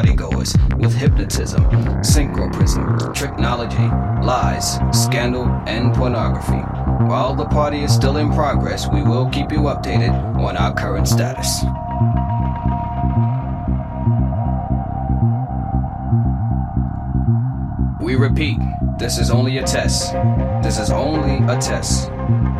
partygoers with hypnotism, synchroprism, technology, lies, scandal, and pornography. While the party is still in progress, we will keep you updated on our current status. We repeat, this is only a test. This is only a test.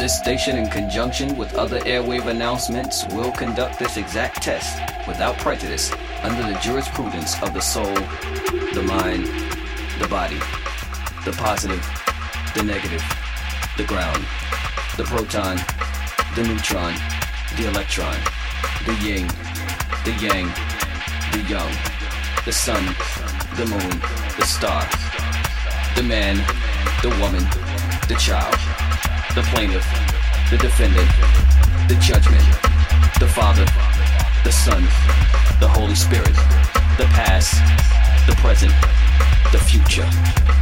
This station, in conjunction with other airwave announcements, will conduct this exact test without prejudice under the jurisprudence of the soul, the mind, the body, the positive, the negative, the ground, the proton, the neutron, the electron, the yin, the yang, the young, the sun, the moon, the star, the man, the woman, the child, the plaintiff, the defendant, the judgment, the Father, the Son, the Holy Spirit, the past, the present, the future.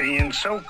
And so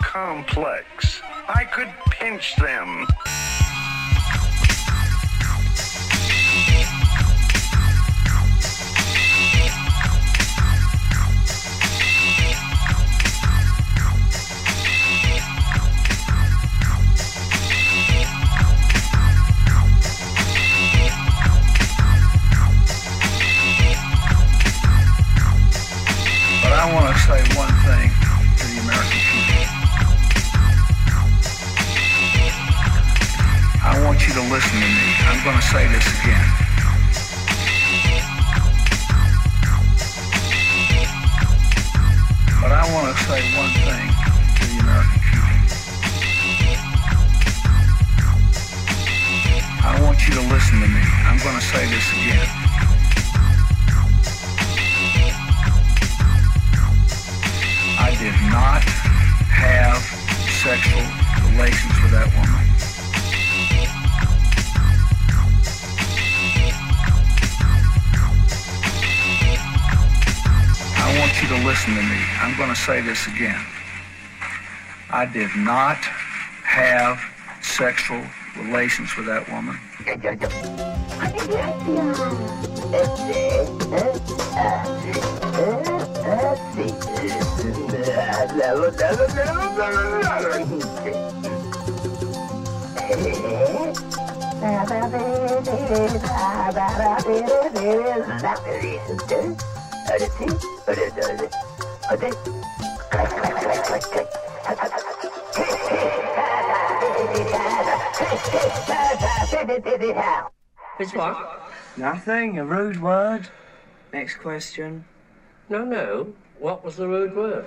again. I did not have sexual relations with that woman. Nothing, a rude word. Next question. No, no. What was the rude word?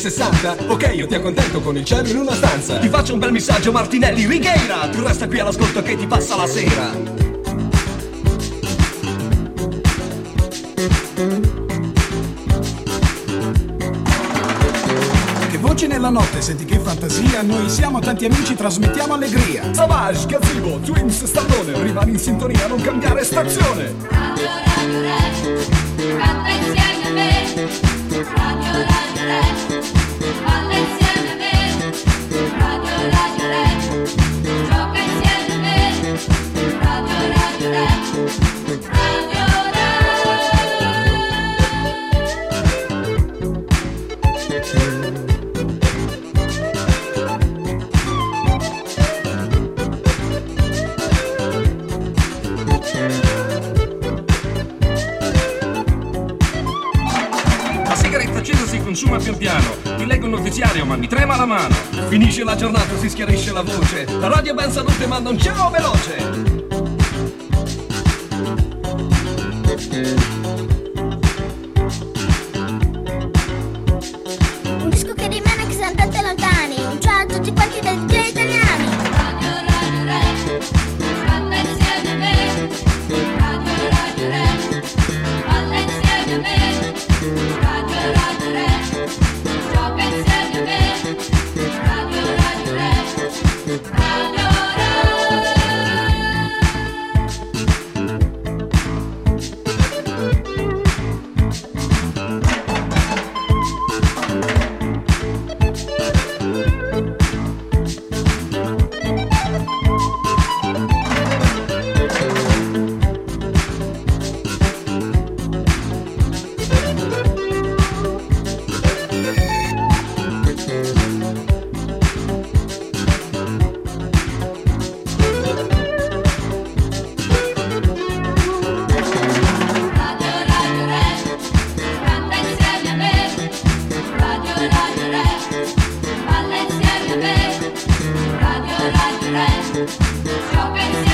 60 Ok io ti accontento con il cielo in una stanza Ti faccio un bel messaggio Martinelli Righeira Tu resta qui all'ascolto che ti passa la sera nella notte, senti che fantasia, noi siamo tanti amici, trasmettiamo allegria. Savage, Gazzibo, Twins, Stallone, rimani in sintonia, non cambiare stazione. Radio, radio. that. Hope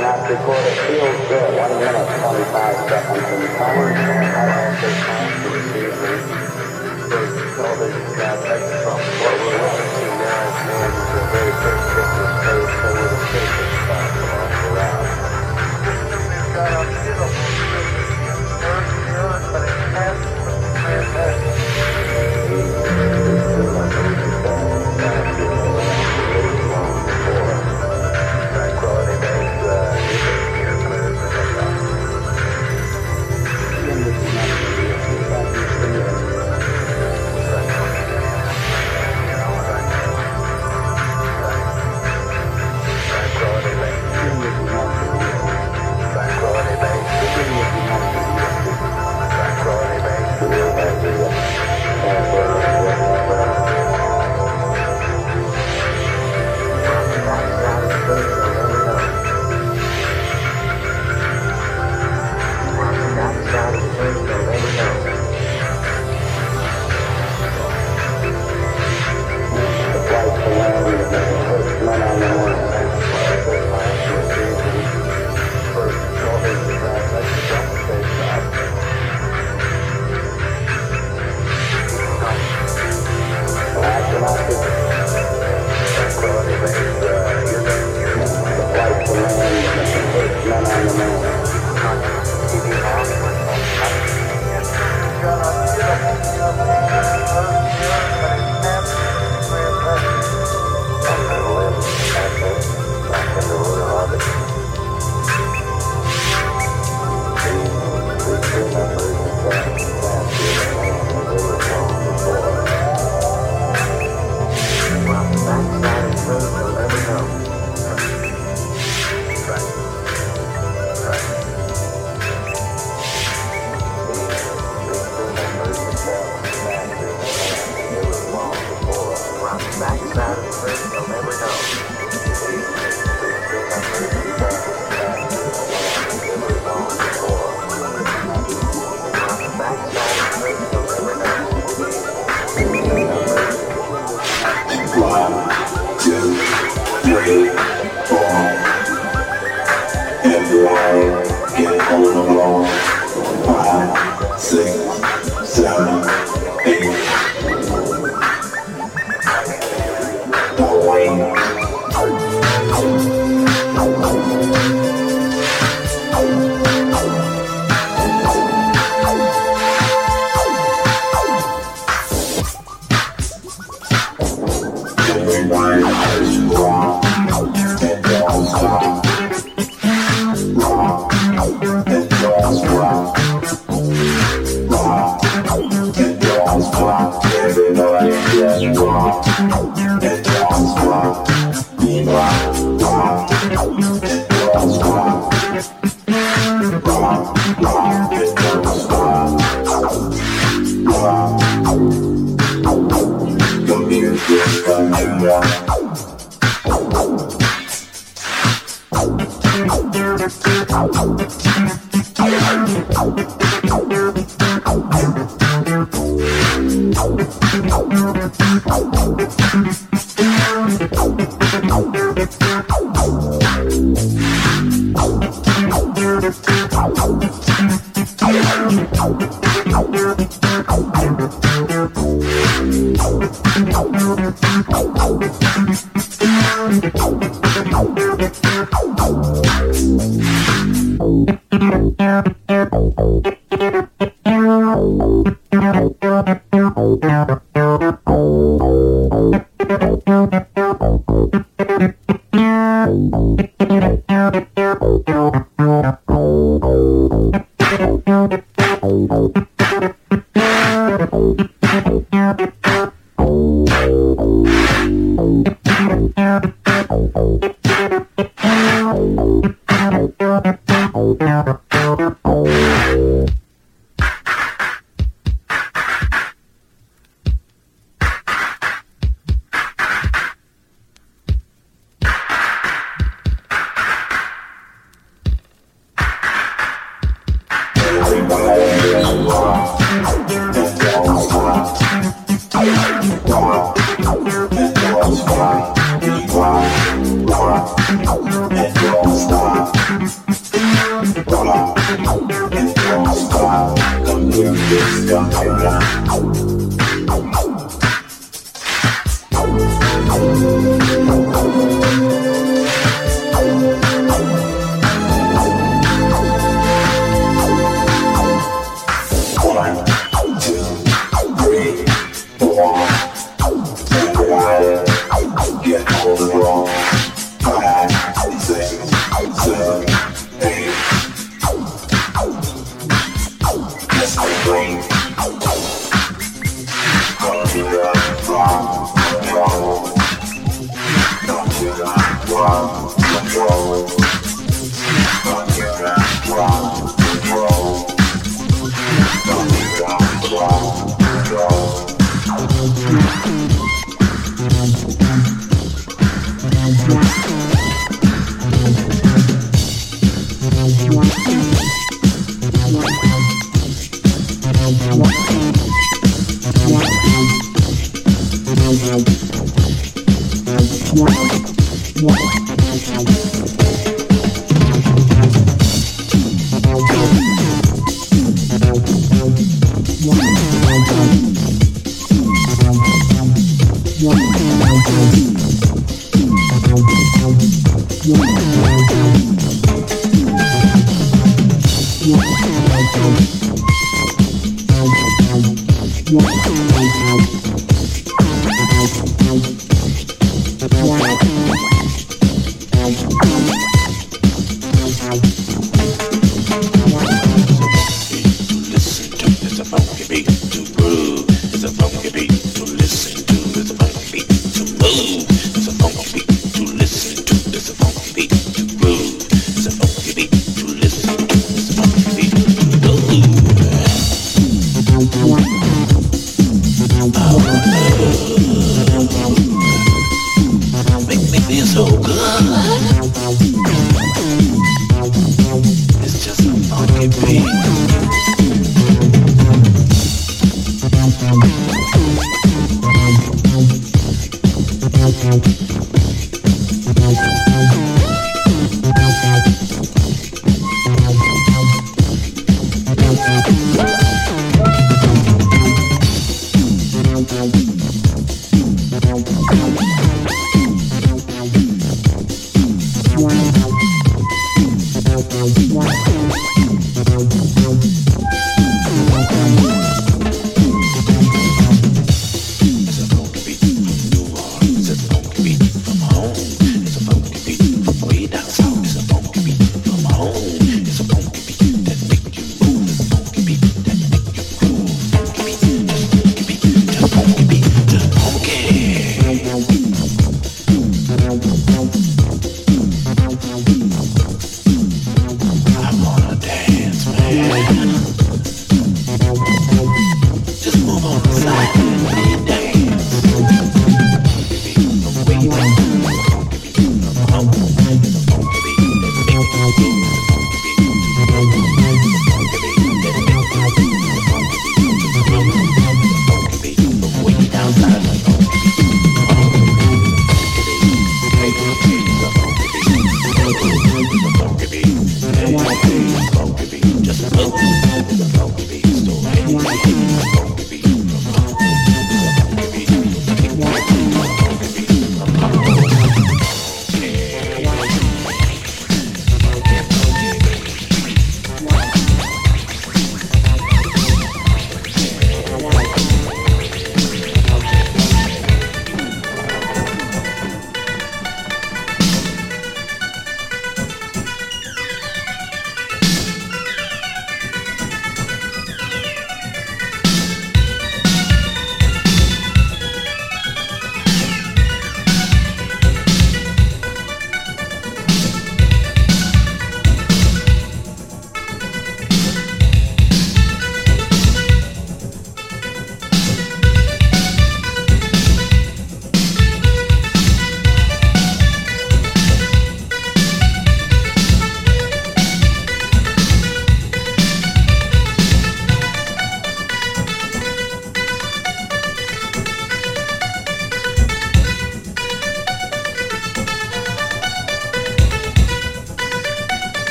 last recorded feels. One minute, 25 seconds in time. I have the time to receive the television traffic from what we're witnessing now is known as the very first trip to space over the safest spot along the route.